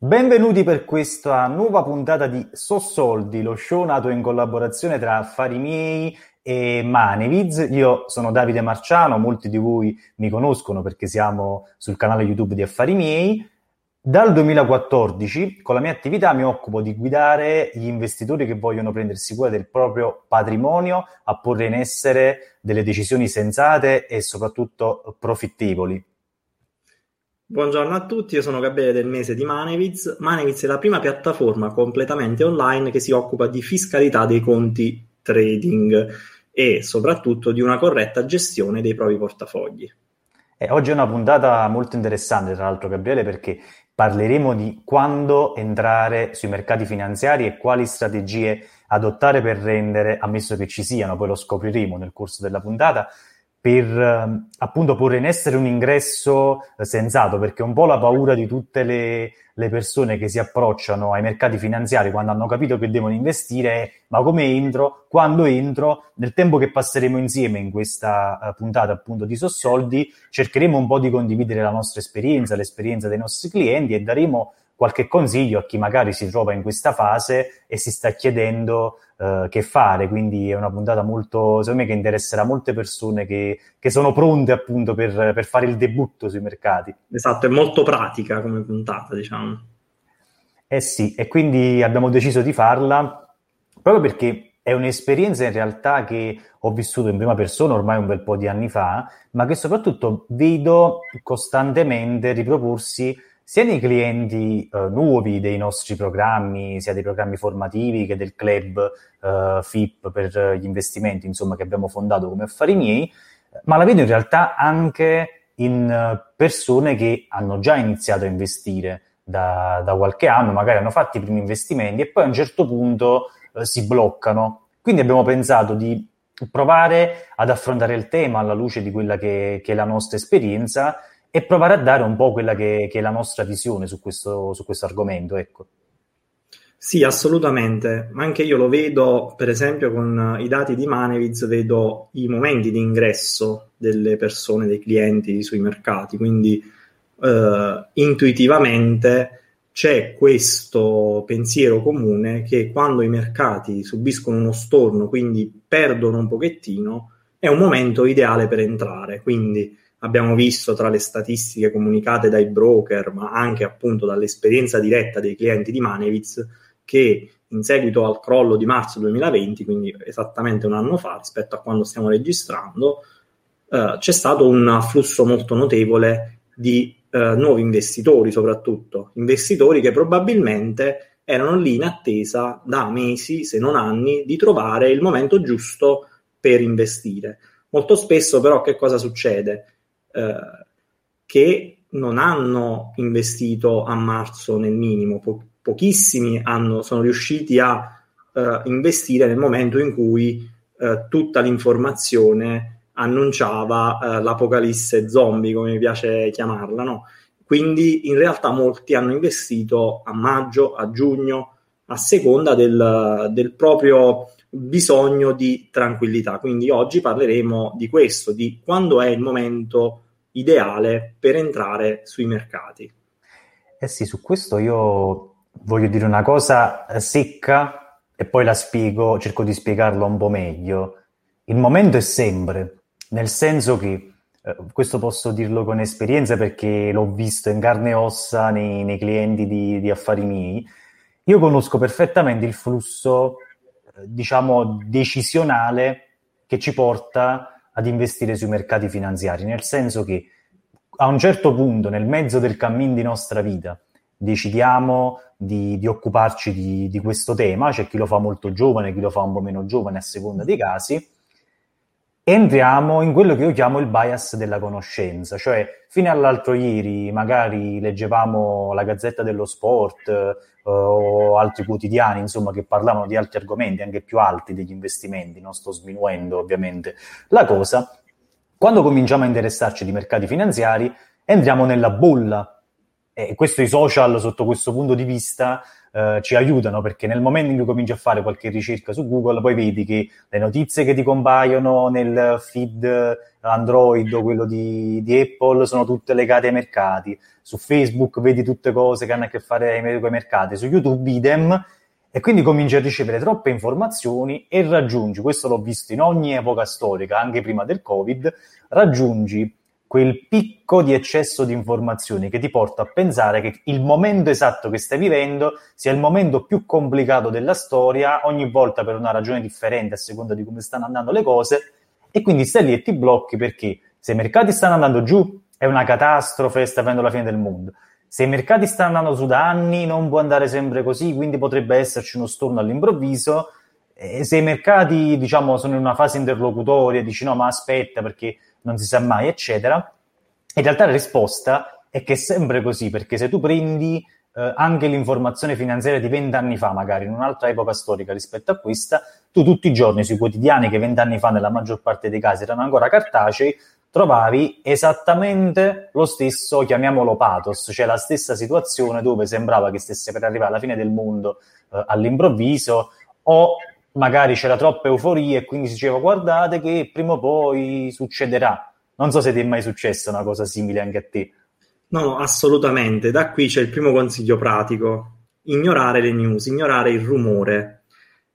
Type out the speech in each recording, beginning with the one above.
Benvenuti per questa nuova puntata di So Soldi, lo show nato in collaborazione tra Affari Miei e Maneviz. Io sono Davide Marciano, molti di voi mi conoscono perché siamo sul canale YouTube di Affari Miei. Dal 2014 con la mia attività mi occupo di guidare gli investitori che vogliono prendersi cura del proprio patrimonio a porre in essere delle decisioni sensate e soprattutto profittevoli. Buongiorno a tutti, io sono Gabriele del mese di Maneviz. Maneviz è la prima piattaforma completamente online che si occupa di fiscalità dei conti trading e soprattutto di una corretta gestione dei propri portafogli. Eh, oggi è una puntata molto interessante, tra l'altro, Gabriele, perché parleremo di quando entrare sui mercati finanziari e quali strategie adottare per rendere, ammesso che ci siano, poi lo scopriremo nel corso della puntata, per ehm, appunto porre in essere un ingresso eh, sensato, perché un po' la paura di tutte le, le, persone che si approcciano ai mercati finanziari quando hanno capito che devono investire è ma come entro, quando entro, nel tempo che passeremo insieme in questa uh, puntata appunto di Sossoldi, cercheremo un po' di condividere la nostra esperienza, l'esperienza dei nostri clienti e daremo qualche consiglio a chi magari si trova in questa fase e si sta chiedendo uh, che fare. Quindi è una puntata molto, secondo me, che interesserà molte persone che, che sono pronte appunto per, per, fare il debutto sui mercati. Esatto, è molto pratica come puntata, diciamo. Eh sì, e quindi abbiamo deciso di farla proprio perché è un'esperienza in realtà che ho vissuto in prima persona ormai un bel po' di anni fa, ma che soprattutto vedo costantemente riproporsi sia nei clienti eh, nuovi dei nostri programmi, sia dei programmi formativi che del club eh, FIP per gli investimenti, insomma, che abbiamo fondato come affari miei, ma la vedo in realtà anche in eh, persone che hanno già iniziato a investire da, da, qualche anno, magari hanno fatto i primi investimenti e poi a un certo punto eh, si bloccano. Quindi abbiamo pensato di provare ad affrontare il tema alla luce di quella che, che è la nostra esperienza e provare a dare un po' quella che, che è la nostra visione su questo, su questo argomento. Ecco. Sì, assolutamente, ma anche io lo vedo, per esempio, con i dati di Maneviz, vedo i momenti di ingresso delle persone, dei clienti sui mercati, quindi eh, intuitivamente c'è questo pensiero comune che quando i mercati subiscono uno storno, quindi perdono un pochettino, è un momento ideale per entrare, quindi abbiamo visto tra le statistiche comunicate dai broker, ma anche appunto dall'esperienza diretta dei clienti di Maneviz, che in seguito al crollo di marzo 2020, quindi esattamente un anno fa rispetto a quando stiamo registrando, eh, c'è stato un afflusso molto notevole di eh, nuovi investitori, soprattutto investitori che probabilmente erano lì in attesa da mesi, se non anni, di trovare il momento giusto per investire. Molto spesso però che cosa succede? Eh, che non hanno investito a marzo nel minimo, po- pochissimi hanno, sono riusciti a eh, investire nel momento in cui eh, tutta l'informazione annunciava eh, l'apocalisse zombie, come mi piace chiamarla, no? Quindi in realtà molti hanno investito a maggio, a giugno, a seconda del, del proprio bisogno di tranquillità. Quindi oggi parleremo di questo, di quando è il momento ideale per entrare sui mercati. Eh sì, su questo io voglio dire una cosa secca e poi la spiego, cerco di spiegarlo un po' meglio. Il momento è sempre, nel senso che eh, questo posso dirlo con esperienza perché l'ho visto in carne e ossa nei, nei clienti di, di affari miei. Io conosco perfettamente il flusso diciamo, decisionale che ci porta ad investire sui mercati finanziari, nel senso che a un certo punto, nel mezzo del cammin di nostra vita, decidiamo di, di occuparci di, di, questo tema, c'è chi lo fa molto giovane, chi lo fa un po' meno giovane a seconda dei casi, entriamo in quello che io chiamo il bias della conoscenza, cioè fino all'altro ieri magari leggevamo la Gazzetta dello Sport eh, o altri quotidiani, insomma, che parlavano di altri argomenti anche più alti degli investimenti, non sto sminuendo ovviamente la cosa. Quando cominciamo a interessarci di mercati finanziari, entriamo nella bolla E questo i social, sotto questo punto di vista, eh, ci aiutano perché nel momento in cui cominci a fare qualche ricerca su Google, poi vedi che le notizie che ti compaiono nel feed Android o quello di, di Apple sono tutte legate ai mercati. Su Facebook vedi tutte cose che hanno a che fare con i mercati. Su YouTube idem. E quindi cominci a ricevere troppe informazioni e raggiungi, questo l'ho visto in ogni epoca storica, anche prima del Covid, raggiungi quel picco di eccesso di informazioni che ti porta a pensare che il momento esatto che stai vivendo sia il momento più complicato della storia, ogni volta per una ragione differente a seconda di come stanno andando le cose, e quindi stai lì e ti blocchi perché se i mercati stanno andando giù è una catastrofe, sta avendo la fine del mondo. Se i mercati stanno andando su da anni non può andare sempre così, quindi potrebbe esserci uno storno all'improvviso. E se i mercati, diciamo, sono in una fase interlocutoria, dici no, ma aspetta perché non si sa mai, eccetera. In realtà la risposta è che è sempre così, perché se tu prendi eh, anche l'informazione finanziaria di vent'anni fa, magari in un'altra epoca storica rispetto a questa, tu tutti i giorni sui quotidiani che vent'anni fa nella maggior parte dei casi erano ancora cartacei, trovavi esattamente lo stesso, chiamiamolo pathos, cioè la stessa situazione dove sembrava che stesse per arrivare alla fine del mondo eh, all'improvviso o magari c'era troppa euforia e quindi si diceva guardate che prima o poi succederà. Non so se ti è mai successa una cosa simile anche a te. No, assolutamente. Da qui c'è il primo consiglio pratico. Ignorare le news, ignorare il rumore,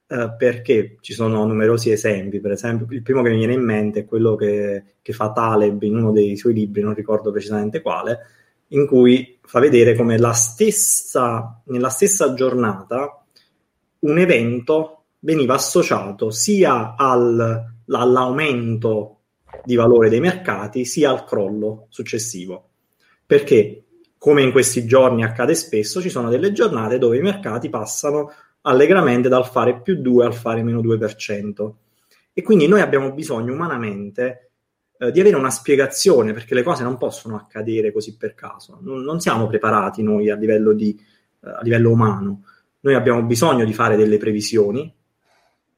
eh, perché ci sono numerosi esempi. Per esempio, il primo che mi viene in mente è quello che, che fa Taleb in uno dei suoi libri, non ricordo precisamente quale, in cui fa vedere come la stessa, nella stessa giornata un evento veniva associato sia al, all'aumento di valore dei mercati sia al crollo successivo. Perché, come in questi giorni accade spesso, ci sono delle giornate dove i mercati passano allegramente dal fare più 2 al fare meno 2%. E quindi noi abbiamo bisogno umanamente eh, di avere una spiegazione, perché le cose non possono accadere così per caso. Non, non siamo preparati noi a livello, di, eh, a livello umano. Noi abbiamo bisogno di fare delle previsioni,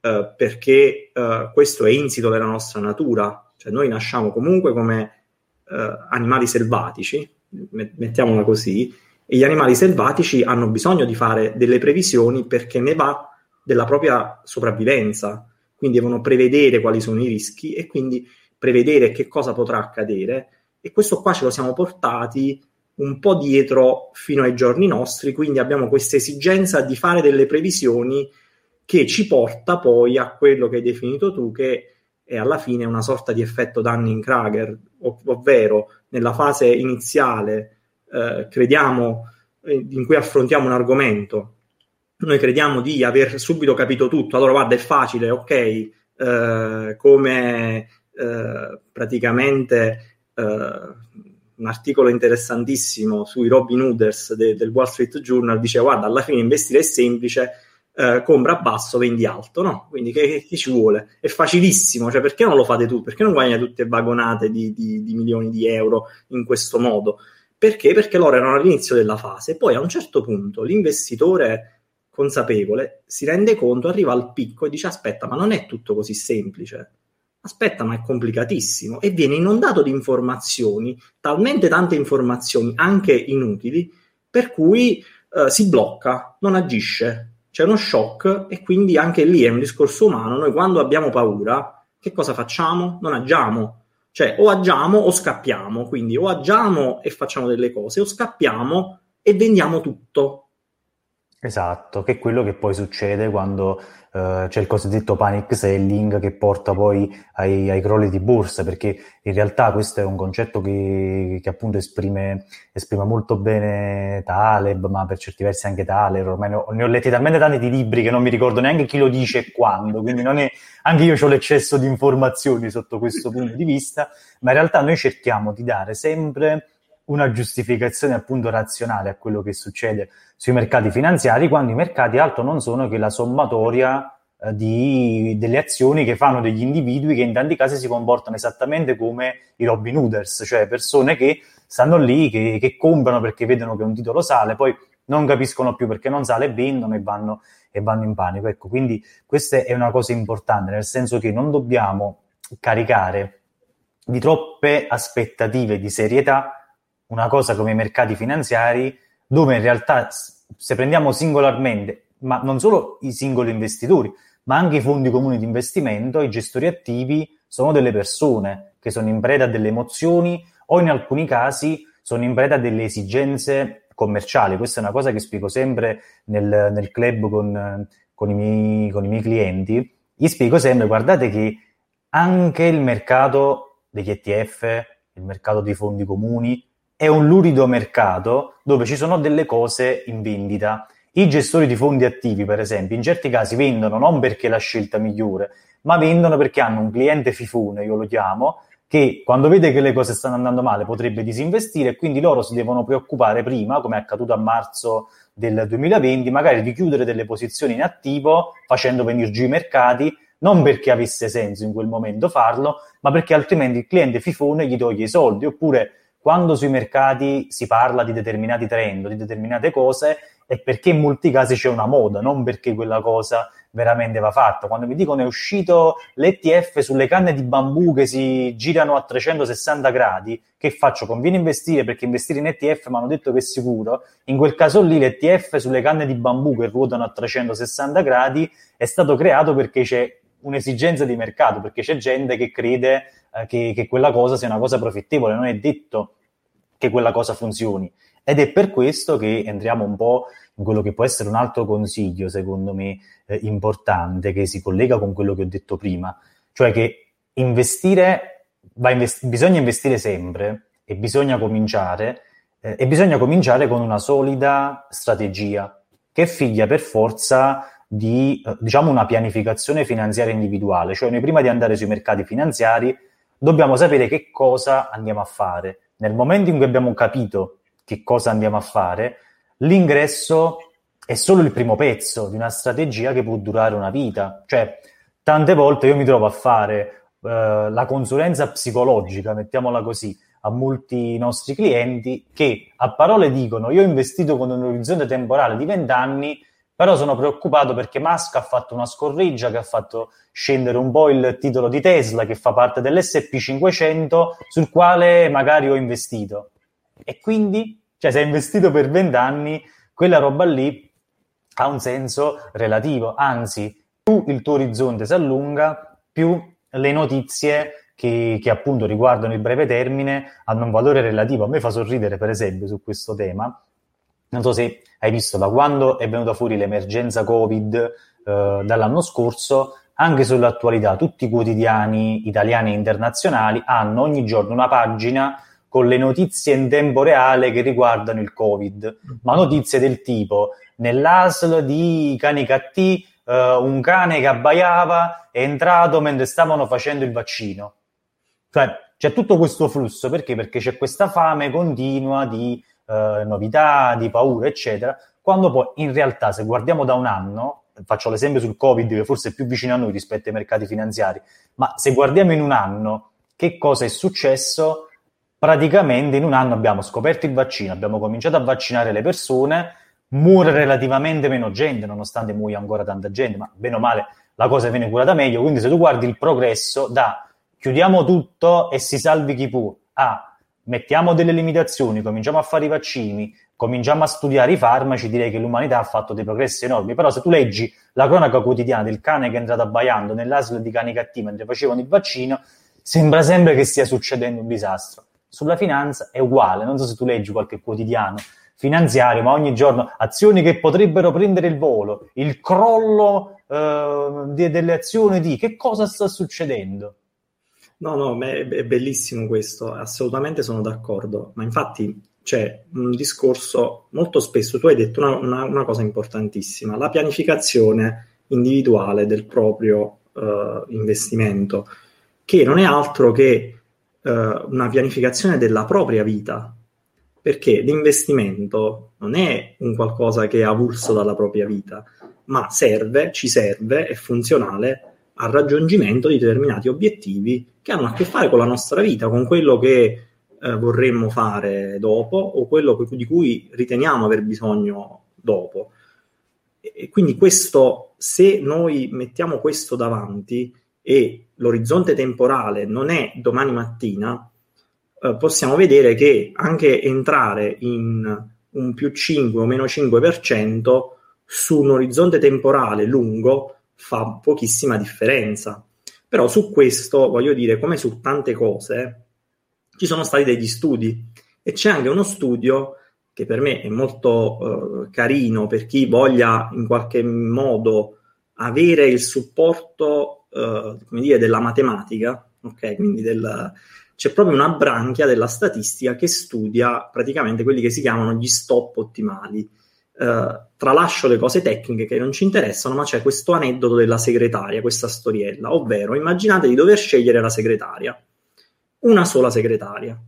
eh, perché eh, questo è insito nella nostra natura, cioè noi nasciamo comunque come eh, animali selvatici, mettiamola così, e gli animali selvatici hanno bisogno di fare delle previsioni perché ne va della propria sopravvivenza, quindi devono prevedere quali sono i rischi e quindi prevedere che cosa potrà accadere. E questo qua ce lo siamo portati un po' dietro fino ai giorni nostri, quindi abbiamo questa esigenza di fare delle previsioni che ci porta poi a quello che hai definito tu, che è alla fine una sorta di effetto Dunning-Kruger, ov- ovvero nella fase iniziale eh, crediamo eh, in cui affrontiamo un argomento, noi crediamo di aver subito capito tutto, allora guarda è facile, ok, eh, come eh, praticamente eh, un articolo interessantissimo sui Robin Hooders de- del Wall Street Journal dice guarda alla fine investire è semplice, eh, compra basso, vendi alto, no? Quindi che, che, ci vuole? È facilissimo, cioè perché non lo fate tu? Perché non guadagna tutte vagonate di, di, di milioni di euro in questo modo? Perché? Perché loro erano all'inizio della fase, poi a un certo punto l'investitore consapevole si rende conto, arriva al picco e dice aspetta, ma non è tutto così semplice. Aspetta, ma è complicatissimo e viene inondato di informazioni, talmente tante informazioni, anche inutili, per cui eh, si blocca, non agisce, c'è uno shock e quindi anche lì è un discorso umano. Noi quando abbiamo paura, che cosa facciamo? Non agiamo. Cioè o agiamo o scappiamo, quindi o agiamo e facciamo delle cose o scappiamo e vendiamo tutto. Esatto, che è quello che poi succede quando uh, c'è il cosiddetto panic selling che porta poi ai, ai, crolli di borsa, perché in realtà questo è un concetto che, che appunto esprime, esprime, molto bene Taleb, ma per certi versi anche Thaler, ormai ne ho, ne ho, letti talmente tanti di libri che non mi ricordo neanche chi lo dice e quando, quindi è, anche io ho l'eccesso di informazioni sotto questo punto di vista, ma in realtà noi cerchiamo di dare sempre una giustificazione appunto razionale a quello che succede sui mercati finanziari, quando i mercati altro non sono che la sommatoria eh, di, delle azioni che fanno degli individui che in tanti casi si comportano esattamente come i Robin Hooders, cioè persone che stanno lì, che, che comprano perché vedono che un titolo sale, poi non capiscono più perché non sale, vendono e vanno, e vanno in panico. Ecco, quindi questa è una cosa importante, nel senso che non dobbiamo caricare di troppe aspettative di serietà una cosa come i mercati finanziari, dove in realtà, se prendiamo singolarmente, ma non solo i singoli investitori, ma anche i fondi comuni di investimento, i gestori attivi sono delle persone che sono in preda a delle emozioni o in alcuni casi sono in preda a delle esigenze commerciali. Questa è una cosa che spiego sempre nel, nel club con, con, i miei, con i miei clienti. Gli spiego sempre, guardate che anche il mercato degli ETF, il mercato dei fondi comuni, è un lurido mercato dove ci sono delle cose in vendita. I gestori di fondi attivi, per esempio, in certi casi vendono non perché è la scelta migliore, ma vendono perché hanno un cliente fifone, io lo chiamo, che quando vede che le cose stanno andando male potrebbe disinvestire e quindi loro si devono preoccupare prima, come è accaduto a marzo del 2020, magari di chiudere delle posizioni in attivo facendo venire giù i mercati non perché avesse senso in quel momento farlo, ma perché altrimenti il cliente fifone gli toglie i soldi, oppure quando sui mercati si parla di determinati trend, di determinate cose, è perché in molti casi c'è una moda, non perché quella cosa veramente va fatta. Quando mi dicono è uscito l'ETF sulle canne di bambù che si girano a 360 gradi, che faccio? Conviene investire perché investire in ETF mi hanno detto che è sicuro. In quel caso lì l'ETF sulle canne di bambù che ruotano a 360 gradi è stato creato perché c'è un'esigenza di mercato, perché c'è gente che crede eh, che, che, quella cosa sia una cosa profittevole, non è detto che quella cosa funzioni. Ed è per questo che entriamo un po' in quello che può essere un altro consiglio, secondo me, eh, importante, che si collega con quello che ho detto prima, cioè che investire, invest- bisogna investire sempre e bisogna cominciare, eh, e bisogna cominciare con una solida strategia, che è figlia per forza di eh, diciamo una pianificazione finanziaria individuale, cioè noi prima di andare sui mercati finanziari dobbiamo sapere che cosa andiamo a fare. Nel momento in cui abbiamo capito che cosa andiamo a fare, l'ingresso è solo il primo pezzo di una strategia che può durare una vita. Cioè, tante volte io mi trovo a fare eh, la consulenza psicologica, mettiamola così, a molti nostri clienti che a parole dicono io ho investito con un orizzonte temporale di 20 anni però sono preoccupato perché Musk ha fatto una scorreggia che ha fatto scendere un po' il titolo di Tesla che fa parte dell'SP500 sul quale magari ho investito. E quindi, cioè se hai investito per 20 anni, quella roba lì ha un senso relativo, anzi, più il tuo orizzonte si allunga, più le notizie che, che, appunto riguardano il breve termine hanno un valore relativo. A me fa sorridere, per esempio, su questo tema, non so se hai visto da quando è venuta fuori l'emergenza Covid eh, dall'anno scorso, anche sull'attualità tutti i quotidiani italiani e internazionali hanno ogni giorno una pagina con le notizie in tempo reale che riguardano il Covid, ma notizie del tipo nell'ASL di Canicattì eh, un cane che abbaiava è entrato mentre stavano facendo il vaccino. Cioè c'è tutto questo flusso perché? Perché c'è questa fame continua di eh, novità, di paura, eccetera, quando poi in realtà se guardiamo da un anno, faccio l'esempio sul Covid che forse è più vicino a noi rispetto ai mercati finanziari, ma se guardiamo in un anno che cosa è successo, praticamente in un anno abbiamo scoperto il vaccino, abbiamo cominciato a vaccinare le persone, muore relativamente meno gente, nonostante muoia ancora tanta gente, ma bene o male la cosa viene curata meglio, quindi se tu guardi il progresso da chiudiamo tutto e si salvi chi può a mettiamo delle limitazioni, cominciamo a fare i vaccini, cominciamo a studiare i farmaci, direi che l'umanità ha fatto dei progressi enormi. Però se tu leggi la cronaca quotidiana del cane che è entrato abbaiando nell'asilo di cani cattivi mentre facevano il vaccino, sembra sempre che stia succedendo un disastro. Sulla finanza è uguale, non so se tu leggi qualche quotidiano finanziario, ma ogni giorno azioni che potrebbero prendere il volo, il crollo eh, de- delle azioni di che cosa sta succedendo? No, no, è bellissimo questo, assolutamente sono d'accordo, ma infatti c'è un discorso molto spesso, tu hai detto una, una, una cosa importantissima, la pianificazione individuale del proprio uh, investimento, che non è altro che uh, una pianificazione della propria vita, perché l'investimento non è un qualcosa che è avulso dalla propria vita, ma serve, ci serve, è funzionale al raggiungimento di determinati obiettivi che hanno a che fare con la nostra vita, con quello che eh, vorremmo fare dopo o quello di cui riteniamo aver bisogno dopo. E quindi questo, se noi mettiamo questo davanti e l'orizzonte temporale non è domani mattina, eh, possiamo vedere che anche entrare in un più 5 o meno 5% su un orizzonte temporale lungo fa pochissima differenza. Però su questo, voglio dire, come su tante cose, ci sono stati degli studi e c'è anche uno studio che per me è molto eh, carino per chi voglia in qualche modo avere il supporto, eh, dire, della matematica, ok? Quindi del, c'è proprio una branchia della statistica che studia praticamente quelli che si chiamano gli stop ottimali. Uh, tralascio le cose tecniche che non ci interessano, ma c'è questo aneddoto della segretaria, questa storiella, ovvero immaginate di dover scegliere la segretaria, una sola segretaria,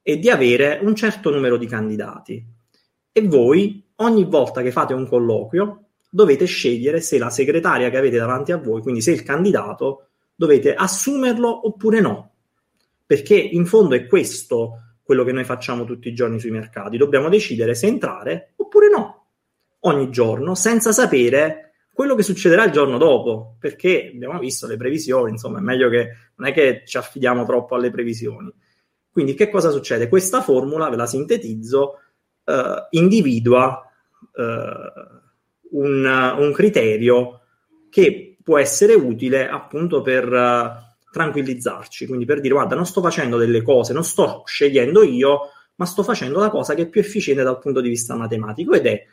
e di avere un certo numero di candidati. E voi, ogni volta che fate un colloquio, dovete scegliere se la segretaria che avete davanti a voi, quindi se il candidato, dovete assumerlo oppure no perché in fondo è questo quello che noi facciamo tutti i giorni sui mercati. Dobbiamo decidere se entrare oppure no, ogni giorno, senza sapere quello che succederà il giorno dopo, perché abbiamo visto le previsioni, insomma, è meglio che non è che ci affidiamo troppo alle previsioni. Quindi che cosa succede? Questa formula, ve la sintetizzo, eh, individua eh, un, un, criterio che può essere utile appunto per tranquillizzarci, quindi per dire guarda non sto facendo delle cose, non sto scegliendo io, ma sto facendo la cosa che è più efficiente dal punto di vista matematico ed è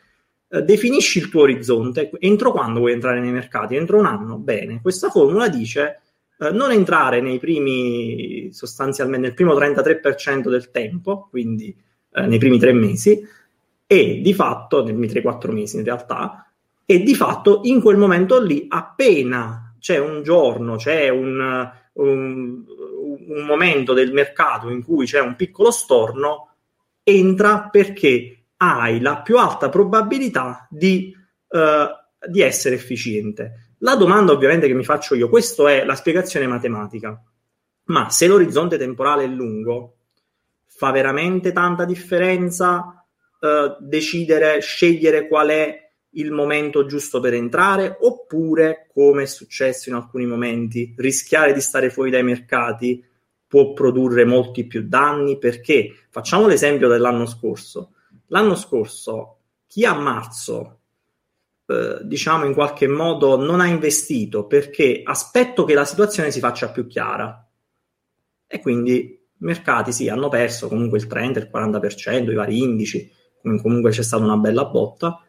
eh, definisci il tuo orizzonte, entro quando vuoi entrare nei mercati? Entro un anno? Bene, questa formula dice eh, non entrare nei primi, sostanzialmente nel primo 33% del tempo, quindi eh, nei primi tre mesi, e di fatto, nei primi 3-4 mesi in realtà, e di fatto in quel momento lì, appena c'è un giorno, c'è un, un, un momento del mercato in cui c'è un piccolo storno, entra perché hai la più alta probabilità di, uh, di, essere efficiente. La domanda ovviamente che mi faccio io, questa è la spiegazione matematica, ma se l'orizzonte temporale è lungo, fa veramente tanta differenza uh, decidere, scegliere qual è il momento giusto per entrare oppure, come è successo in alcuni momenti, rischiare di stare fuori dai mercati può produrre molti più danni perché facciamo l'esempio dell'anno scorso. L'anno scorso chi a marzo eh, diciamo in qualche modo non ha investito perché aspetto che la situazione si faccia più chiara e quindi mercati sì hanno perso comunque il 30, il 40%, i vari indici, comunque c'è stata una bella botta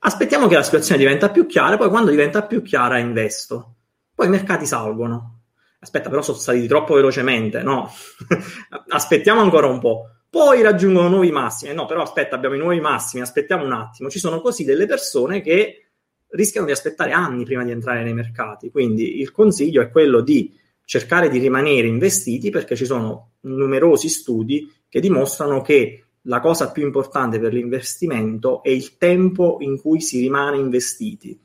Aspettiamo che la situazione diventa più chiara, poi quando diventa più chiara investo. Poi i mercati salgono. Aspetta, però sono saliti troppo velocemente, no? Aspettiamo ancora un po'. Poi raggiungono nuovi massimi. No, però aspetta, abbiamo i nuovi massimi, aspettiamo un attimo. Ci sono così delle persone che rischiano di aspettare anni prima di entrare nei mercati. Quindi il consiglio è quello di cercare di rimanere investiti perché ci sono numerosi studi che dimostrano che la cosa più importante per l'investimento è il tempo in cui si rimane investiti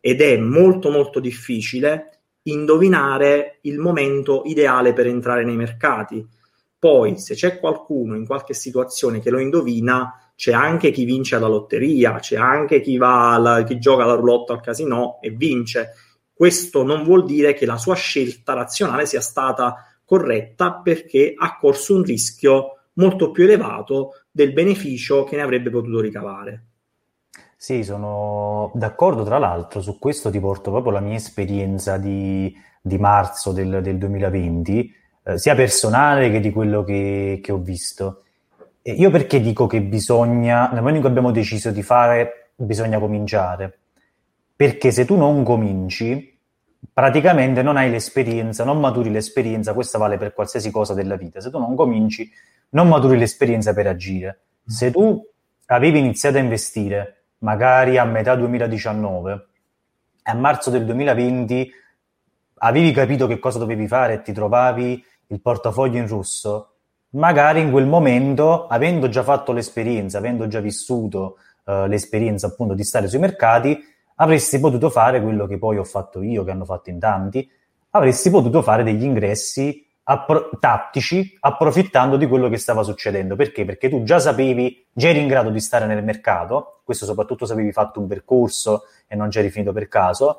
ed è molto molto difficile indovinare il momento ideale per entrare nei mercati. Poi, se c'è qualcuno in qualche situazione che lo indovina, c'è anche chi vince alla lotteria, c'è anche chi, alla, chi gioca alla roulotte al casino e vince. Questo non vuol dire che la sua scelta razionale sia stata corretta perché ha corso un rischio molto più elevato del beneficio che ne avrebbe potuto ricavare. Sì, sono d'accordo. Tra l'altro, su questo ti porto proprio la mia esperienza di, di marzo del, del 2020, eh, sia personale che di quello che, che ho visto. E io perché dico che bisogna, nel momento in cui abbiamo deciso di fare, bisogna cominciare? Perché se tu non cominci, praticamente non hai l'esperienza, non maturi l'esperienza, questa vale per qualsiasi cosa della vita. Se tu non cominci, non maturi l'esperienza per agire. Se tu avevi iniziato a investire magari a metà 2019 e a marzo del 2020 avevi capito che cosa dovevi fare e ti trovavi il portafoglio in rosso, magari in quel momento, avendo già fatto l'esperienza, avendo già vissuto uh, l'esperienza appunto di stare sui mercati, avresti potuto fare quello che poi ho fatto io, che hanno fatto in tanti, avresti potuto fare degli ingressi appro- tattici approfittando di quello che stava succedendo. Perché? Perché tu già sapevi, già eri in grado di stare nel mercato, questo soprattutto se avevi fatto un percorso e non c'eri finito per caso,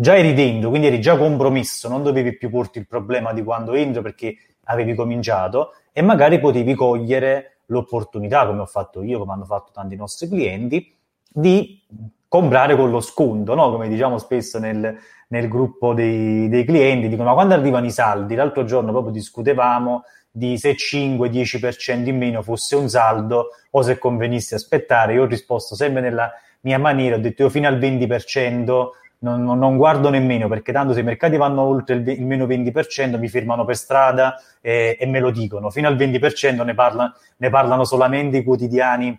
già eri dentro, quindi eri già compromesso, non dovevi più porti il problema di quando entro perché avevi cominciato e magari potevi cogliere l'opportunità, come ho fatto io, come hanno fatto tanti nostri clienti, di comprare con lo sconto, no? come diciamo spesso nel, nel gruppo dei, dei, clienti, dicono ma quando arrivano i saldi, l'altro giorno proprio discutevamo di se 5-10% in meno fosse un saldo o se convenisse aspettare, io ho risposto sempre nella mia maniera, ho detto io fino al 20% non, non, guardo nemmeno perché tanto se i mercati vanno oltre il, il meno 20% mi firmano per strada e, e, me lo dicono. Fino al 20% ne, parla, ne parlano solamente i quotidiani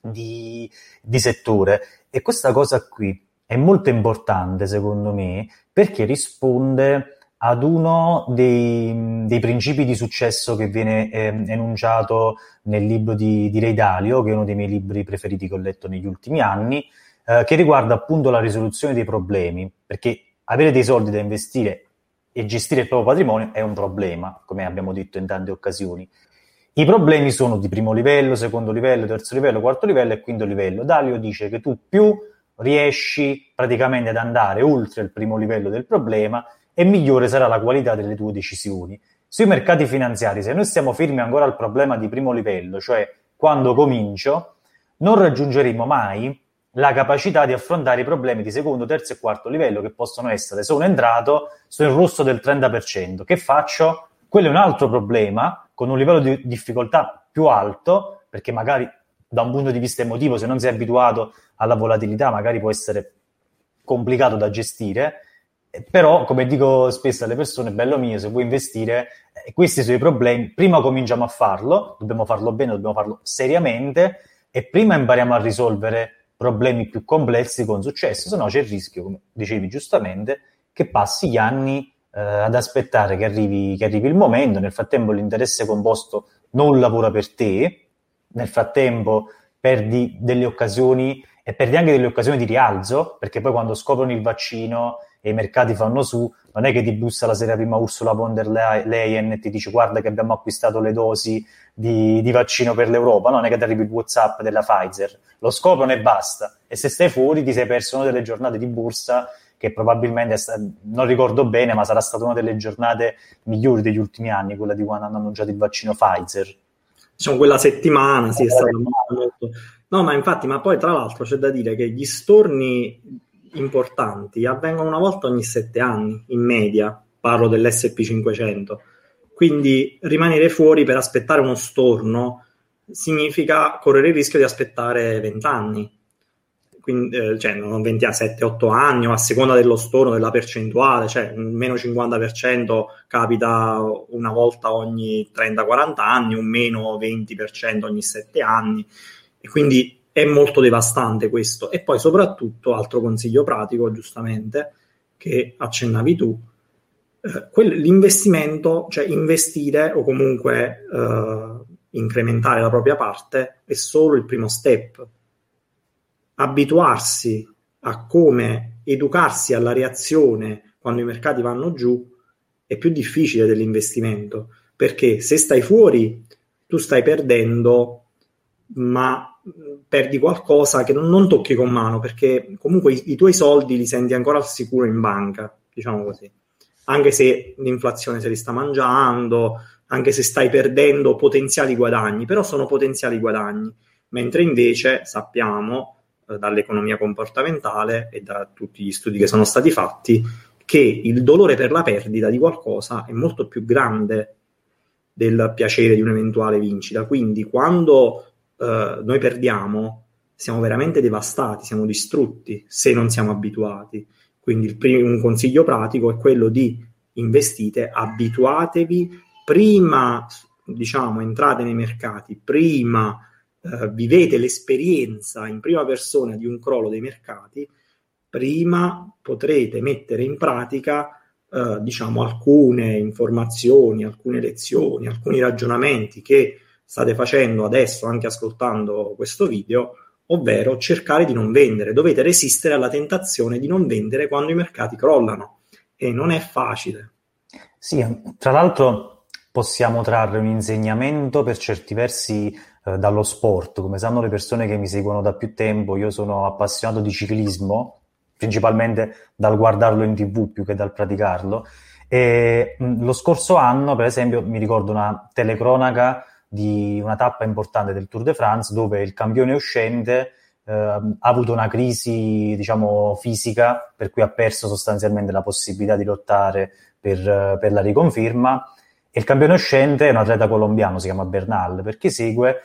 di, di settore. E questa cosa qui è molto importante secondo me perché risponde ad uno dei, dei, principi di successo che viene eh, enunciato nel libro di, di Ray Dalio, che è uno dei miei libri preferiti che ho letto negli ultimi anni, eh, che riguarda appunto la risoluzione dei problemi, perché avere dei soldi da investire e gestire il proprio patrimonio è un problema, come abbiamo detto in tante occasioni. I problemi sono di primo livello, secondo livello, terzo livello, quarto livello e quinto livello. Dalio dice che tu più riesci praticamente ad andare oltre il primo livello del problema e migliore sarà la qualità delle tue decisioni. Sui mercati finanziari, se noi stiamo fermi ancora al problema di primo livello, cioè quando comincio, non raggiungeremo mai la capacità di affrontare i problemi di secondo, terzo e quarto livello che possono essere sono entrato, sono in rosso del 30%, che faccio? Quello è un altro problema con un livello di difficoltà più alto, perché magari da un punto di vista emotivo, se non sei abituato alla volatilità, magari può essere complicato da gestire, però come dico spesso alle persone, bello mio, se vuoi investire, eh, questi sono i problemi, prima cominciamo a farlo, dobbiamo farlo bene, dobbiamo farlo seriamente e prima impariamo a risolvere problemi più complessi con successo, se no c'è il rischio, come dicevi giustamente, che passi gli anni eh, ad aspettare che arrivi, che arrivi il momento, nel frattempo l'interesse composto non lavora per te, nel frattempo perdi delle occasioni e perdi anche delle occasioni di rialzo, perché poi quando scoprono il vaccino e i mercati fanno su, non è che ti bussa la sera prima Ursula von der Leyen e ti dice guarda che abbiamo acquistato le dosi di, di vaccino per l'Europa, non è che ti arrivi il Whatsapp della Pfizer, lo scoprono e basta. E se stai fuori ti sei perso una delle giornate di borsa che probabilmente, non ricordo bene, ma sarà stata una delle giornate migliori degli ultimi anni, quella di quando hanno annunciato il vaccino Pfizer. Diciamo quella settimana, sì, è stata molto... No, ma infatti, ma poi tra l'altro c'è da dire che gli storni importanti avvengono una volta ogni sette anni, in media, parlo dell'SP500. Quindi rimanere fuori per aspettare uno storno significa correre il rischio di aspettare 20 anni. Quindi, eh, cioè non 20 a 7-8 anni, o a seconda dello storno, della percentuale, cioè un meno 50% capita una volta ogni 30-40 anni, un meno 20% ogni 7 anni. E quindi è molto devastante questo. E poi soprattutto, altro consiglio pratico, giustamente, che accennavi tu, eh, quel, l'investimento, cioè investire o comunque eh, incrementare la propria parte, è solo il primo step. Abituarsi a come educarsi alla reazione quando i mercati vanno giù è più difficile dell'investimento, perché se stai fuori tu stai perdendo, ma perdi qualcosa che non, non, tocchi con mano perché comunque i, i, tuoi soldi li senti ancora al sicuro in banca, diciamo così. Anche se l'inflazione se li sta mangiando, anche se stai perdendo potenziali guadagni, però sono potenziali guadagni, mentre invece sappiamo eh, dall'economia comportamentale e da tutti gli studi che sono stati fatti che il dolore per la perdita di qualcosa è molto più grande del piacere di un'eventuale vincita. Quindi quando eh, noi perdiamo, siamo veramente devastati, siamo distrutti se non siamo abituati. Quindi prim- un consiglio pratico è quello di investite, abituatevi prima, diciamo, entrate nei mercati, prima eh, vivete l'esperienza in prima persona di un crollo dei mercati, prima potrete mettere in pratica eh, diciamo alcune informazioni, alcune lezioni, alcuni ragionamenti che state facendo adesso anche ascoltando questo video, ovvero cercare di non vendere. Dovete resistere alla tentazione di non vendere quando i mercati crollano e non è facile. Sì, tra l'altro possiamo trarre un insegnamento per certi versi eh, dallo sport, come sanno le persone che mi seguono da più tempo, io sono appassionato di ciclismo, principalmente dal guardarlo in tv più che dal praticarlo E, lo scorso anno, per esempio, mi ricordo una telecronaca di una tappa importante del Tour de France dove il campione uscente eh, ha avuto una crisi, diciamo, fisica, per cui ha perso sostanzialmente la possibilità di lottare per, per la riconferma. E il campione uscente è un atleta colombiano, si chiama Bernal, perché segue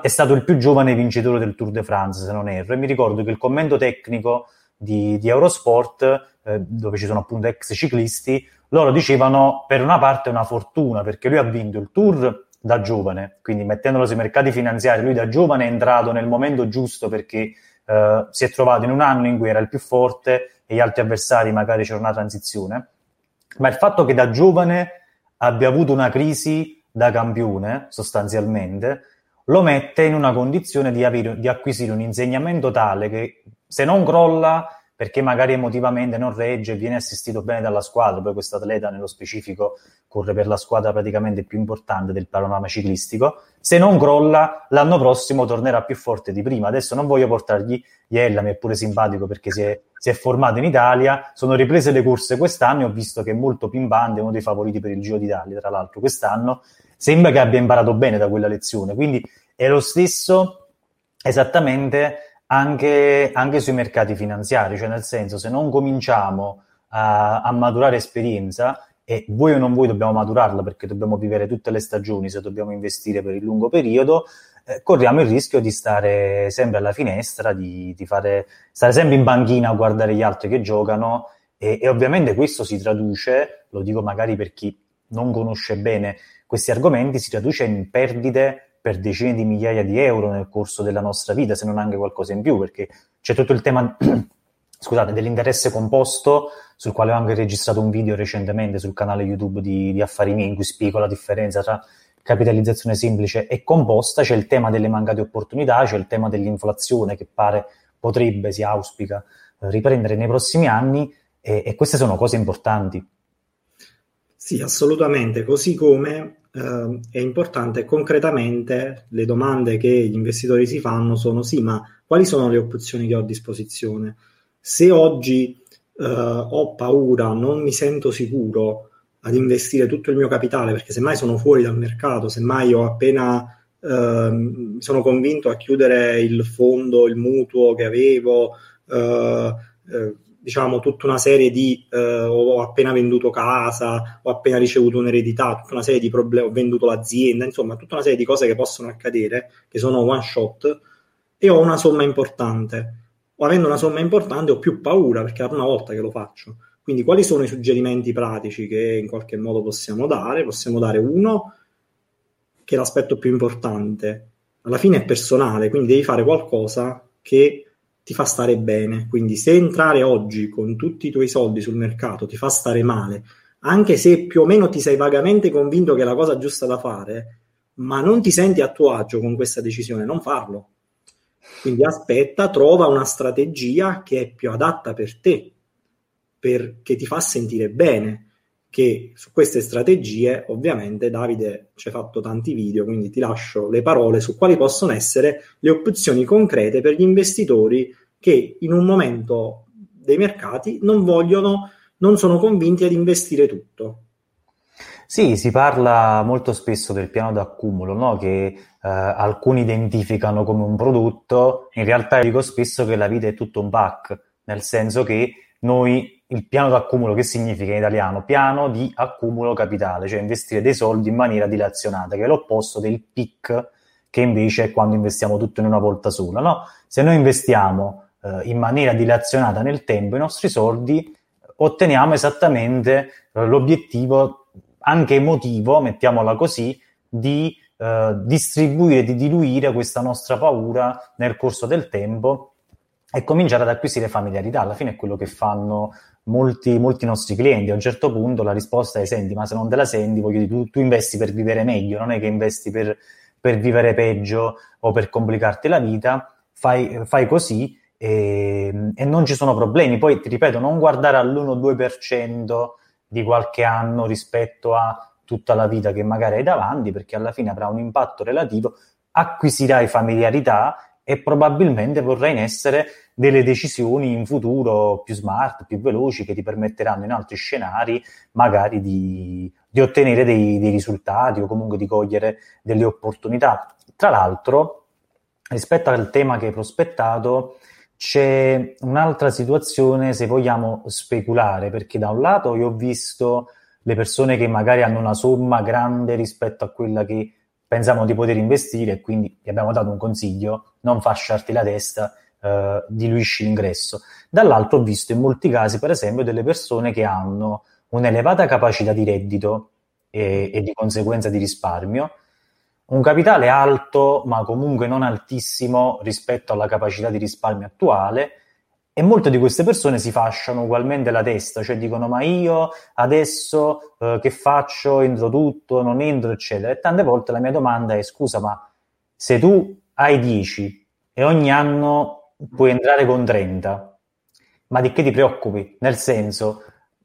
è stato il più giovane vincitore del Tour de France, se non erro, e mi ricordo che il commento tecnico di, di Eurosport, eh, dove ci sono appunto ex ciclisti, loro dicevano per una parte è una fortuna, perché lui ha vinto il Tour da giovane, quindi mettendolo sui mercati finanziari, lui da giovane è entrato nel momento giusto perché eh, si è trovato in un anno in cui era il più forte e gli altri avversari magari c'era una transizione, ma il fatto che da giovane abbia avuto una crisi da campione, sostanzialmente, lo mette in una condizione di, avere, di acquisire un insegnamento tale che se non crolla perché magari emotivamente non regge e viene assistito bene dalla squadra, poi questo atleta nello specifico corre per la squadra praticamente più importante del panorama ciclistico, se non crolla l'anno prossimo tornerà più forte di prima. Adesso non voglio portargli Iella, mi è pure simpatico perché si è, si è, formato in Italia, sono riprese le corse quest'anno ho visto che è molto pimbante, uno dei favoriti per il Giro d'Italia, tra l'altro quest'anno, sembra che abbia imparato bene da quella lezione, quindi è lo stesso esattamente anche, anche sui mercati finanziari, cioè nel senso se non cominciamo a, a maturare esperienza, e voi o non voi dobbiamo maturarla perché dobbiamo vivere tutte le stagioni se dobbiamo investire per il lungo periodo, eh, corriamo il rischio di stare sempre alla finestra, di, di fare, stare sempre in banchina a guardare gli altri che giocano e, e, ovviamente questo si traduce, lo dico magari per chi non conosce bene questi argomenti, si traduce in perdite per decine di migliaia di euro nel corso della nostra vita, se non anche qualcosa in più, perché c'è tutto il tema scusate, dell'interesse composto, sul quale ho anche registrato un video recentemente sul canale YouTube di, di Affari miei, in cui spiego la differenza tra capitalizzazione semplice e composta, c'è il tema delle mancate opportunità, c'è il tema dell'inflazione che pare potrebbe, si auspica, riprendere nei prossimi anni e, e queste sono cose importanti. Sì, assolutamente, così come eh, è importante concretamente le domande che gli investitori si fanno sono sì, ma quali sono le opzioni che ho a disposizione? Se oggi eh, ho paura, non mi sento sicuro ad investire tutto il mio capitale perché semmai sono fuori dal mercato, semmai ho appena eh, sono convinto a chiudere il fondo, il mutuo che avevo, eh, eh diciamo, tutta una serie di eh, ho appena venduto casa, ho appena ricevuto un'eredità, tutta una serie di problemi, ho venduto l'azienda, insomma, tutta una serie di cose che possono accadere, che sono one shot, e ho una somma importante. O avendo una somma importante ho più paura perché è la prima volta che lo faccio. Quindi quali sono i suggerimenti pratici che in qualche modo possiamo dare? Possiamo dare uno, che è l'aspetto più importante. Alla fine è personale, quindi devi fare qualcosa che ti fa stare bene. Quindi se entrare oggi con tutti i tuoi soldi sul mercato ti fa stare male, anche se più o meno ti sei vagamente convinto che è la cosa giusta da fare, ma non ti senti a tuo agio con questa decisione, non farlo. Quindi aspetta, trova una strategia che è più adatta per te, perché ti fa sentire bene. Che su queste strategie, ovviamente, Davide ci ha fatto tanti video, quindi ti lascio le parole su quali possono essere le opzioni concrete per gli investitori che in un momento dei mercati non vogliono, non sono convinti ad investire tutto. Sì, si parla molto spesso del piano d'accumulo, no? che eh, alcuni identificano come un prodotto, in realtà dico spesso che la vita è tutto un pack, nel senso che noi il piano d'accumulo che significa in italiano? Piano di accumulo capitale, cioè investire dei soldi in maniera dilazionata, che è l'opposto del PIC, che invece è quando investiamo tutto in una volta sola. No? Se noi investiamo eh, in maniera dilazionata nel tempo i nostri soldi, otteniamo esattamente eh, l'obiettivo anche emotivo, mettiamola così, di eh, distribuire, di diluire questa nostra paura nel corso del tempo e cominciare ad acquisire familiarità. Alla fine è quello che fanno molti, molti nostri clienti. A un certo punto la risposta è: Senti, ma se non te la senti, voglio dire, tu, tu investi per vivere meglio, non è che investi per, per vivere peggio o per complicarti la vita. Fai, fai così e, e, non ci sono problemi. Poi ti ripeto, non guardare all'1-2% di qualche anno rispetto a tutta la vita che magari hai davanti, perché alla fine avrà un impatto relativo, acquisirai familiarità e probabilmente vorrai in essere delle decisioni in futuro più smart, più veloci, che ti permetteranno in altri scenari magari di, di ottenere dei, dei risultati o comunque di cogliere delle opportunità. Tra l'altro, rispetto al tema che hai prospettato, c'è un'altra situazione, se vogliamo speculare, perché da un lato io ho visto le persone che magari hanno una somma grande rispetto a quella che pensavano di poter investire e quindi gli abbiamo dato un consiglio, non fasciarti la testa, eh, diluisci l'ingresso. Dall'altro ho visto in molti casi, per esempio, delle persone che hanno un'elevata capacità di reddito e, e di conseguenza di risparmio, un capitale alto, ma comunque non altissimo rispetto alla capacità di risparmio attuale, e molte di queste persone si fasciano ugualmente la testa, cioè dicono ma io adesso eh, che faccio, entro tutto, non entro, eccetera. E tante volte la mia domanda è scusa, ma se tu hai 10 e ogni anno puoi entrare con 30, ma di che ti preoccupi? Nel senso,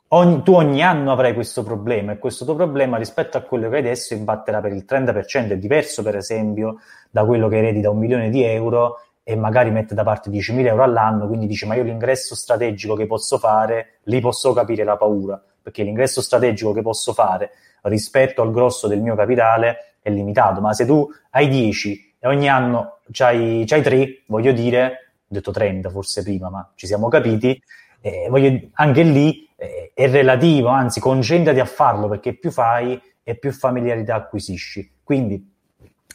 ogni, tu ogni anno avrai questo problema e questo tuo problema rispetto a quello che hai adesso imbatterà per il 30%, è diverso per esempio da quello che eredi da un milione di euro e magari mette da parte 10.000 euro all'anno, quindi dice ma io l'ingresso strategico che posso fare, lì posso capire la paura, perché l'ingresso strategico che posso fare rispetto al grosso del mio capitale è limitato, ma se tu hai 10 e ogni anno c'hai, c'hai 3, voglio dire, ho detto 30 forse prima, ma ci siamo capiti, eh, voglio, anche lì eh, è relativo, anzi concentrati a farlo perché più fai e più familiarità acquisisci. Quindi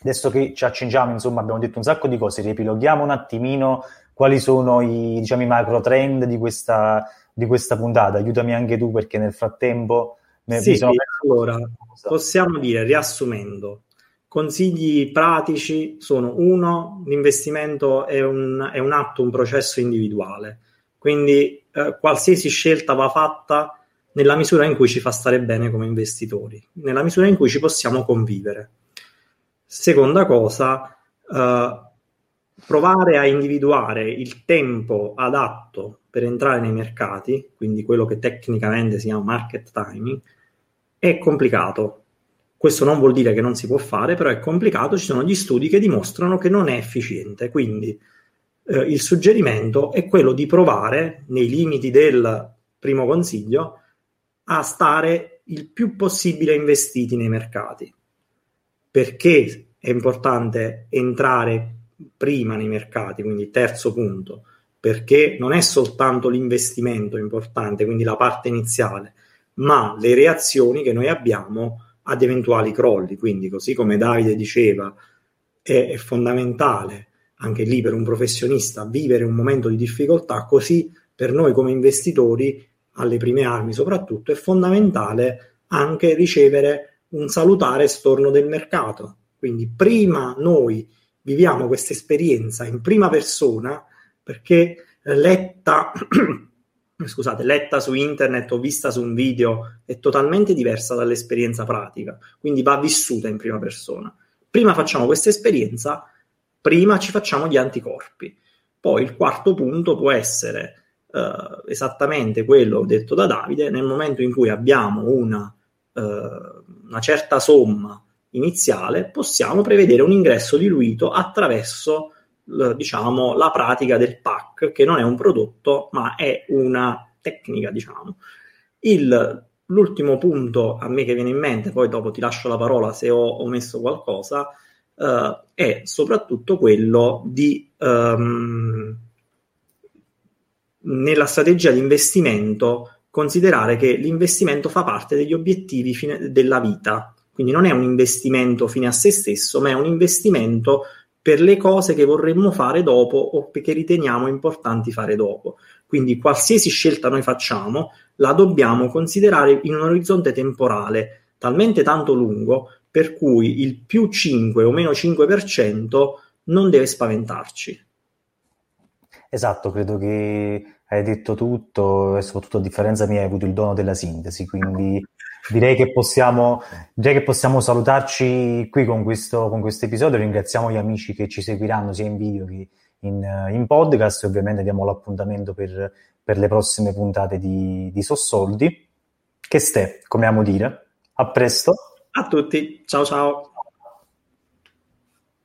adesso che ci accingiamo, insomma, abbiamo detto un sacco di cose, riepiloghiamo un attimino quali sono i, diciamo, i macro trend di questa, di questa puntata. Aiutami anche tu perché nel frattempo... Sì, sono... allora, possiamo dire, riassumendo, consigli pratici sono uno, l'investimento è un, è un atto, un processo individuale, quindi eh, qualsiasi scelta va fatta nella misura in cui ci fa stare bene come investitori, nella misura in cui ci possiamo convivere. Seconda cosa, eh, provare a individuare il tempo adatto per entrare nei mercati, quindi quello che tecnicamente si chiama market timing, è complicato. Questo non vuol dire che non si può fare, però è complicato, ci sono gli studi che dimostrano che non è efficiente, quindi eh, il suggerimento è quello di provare, nei limiti del primo consiglio, a stare il più possibile investiti nei mercati perché è importante entrare prima nei mercati, quindi terzo punto, perché non è soltanto l'investimento importante, quindi la parte iniziale, ma le reazioni che noi abbiamo ad eventuali crolli. Quindi, così come Davide diceva, è, è fondamentale anche lì per un professionista vivere un momento di difficoltà, così per noi come investitori, alle prime armi soprattutto, è fondamentale anche ricevere un salutare storno del mercato. Quindi prima noi viviamo questa esperienza in prima persona perché letta, scusate, letta su internet o vista su un video è totalmente diversa dall'esperienza pratica, quindi va vissuta in prima persona. Prima facciamo questa esperienza, prima ci facciamo gli anticorpi. Poi il quarto punto può essere uh, esattamente quello detto da Davide, nel momento in cui abbiamo una una certa somma iniziale, possiamo prevedere un ingresso diluito attraverso diciamo, la pratica del pack, che non è un prodotto, ma è una tecnica, diciamo. Il, l'ultimo punto a me che viene in mente, poi dopo ti lascio la parola se ho omesso qualcosa, uh, è soprattutto quello di um, nella strategia di investimento considerare che l'investimento fa parte degli obiettivi fine- della vita, quindi non è un investimento fine a se stesso, ma è un investimento per le cose che vorremmo fare dopo o che riteniamo importanti fare dopo. Quindi qualsiasi scelta noi facciamo la dobbiamo considerare in un orizzonte temporale talmente tanto lungo per cui il più 5 o meno 5% non deve spaventarci. Esatto, credo che hai detto tutto e soprattutto a differenza mia hai avuto il dono della sintesi, quindi direi che possiamo, direi che possiamo salutarci qui con questo, con questo episodio. Ringraziamo gli amici che ci seguiranno sia in video che in, in podcast ovviamente diamo l'appuntamento per, per le prossime puntate di, di Sossoldi. Che ste, come amo dire. A presto. A tutti, ciao ciao.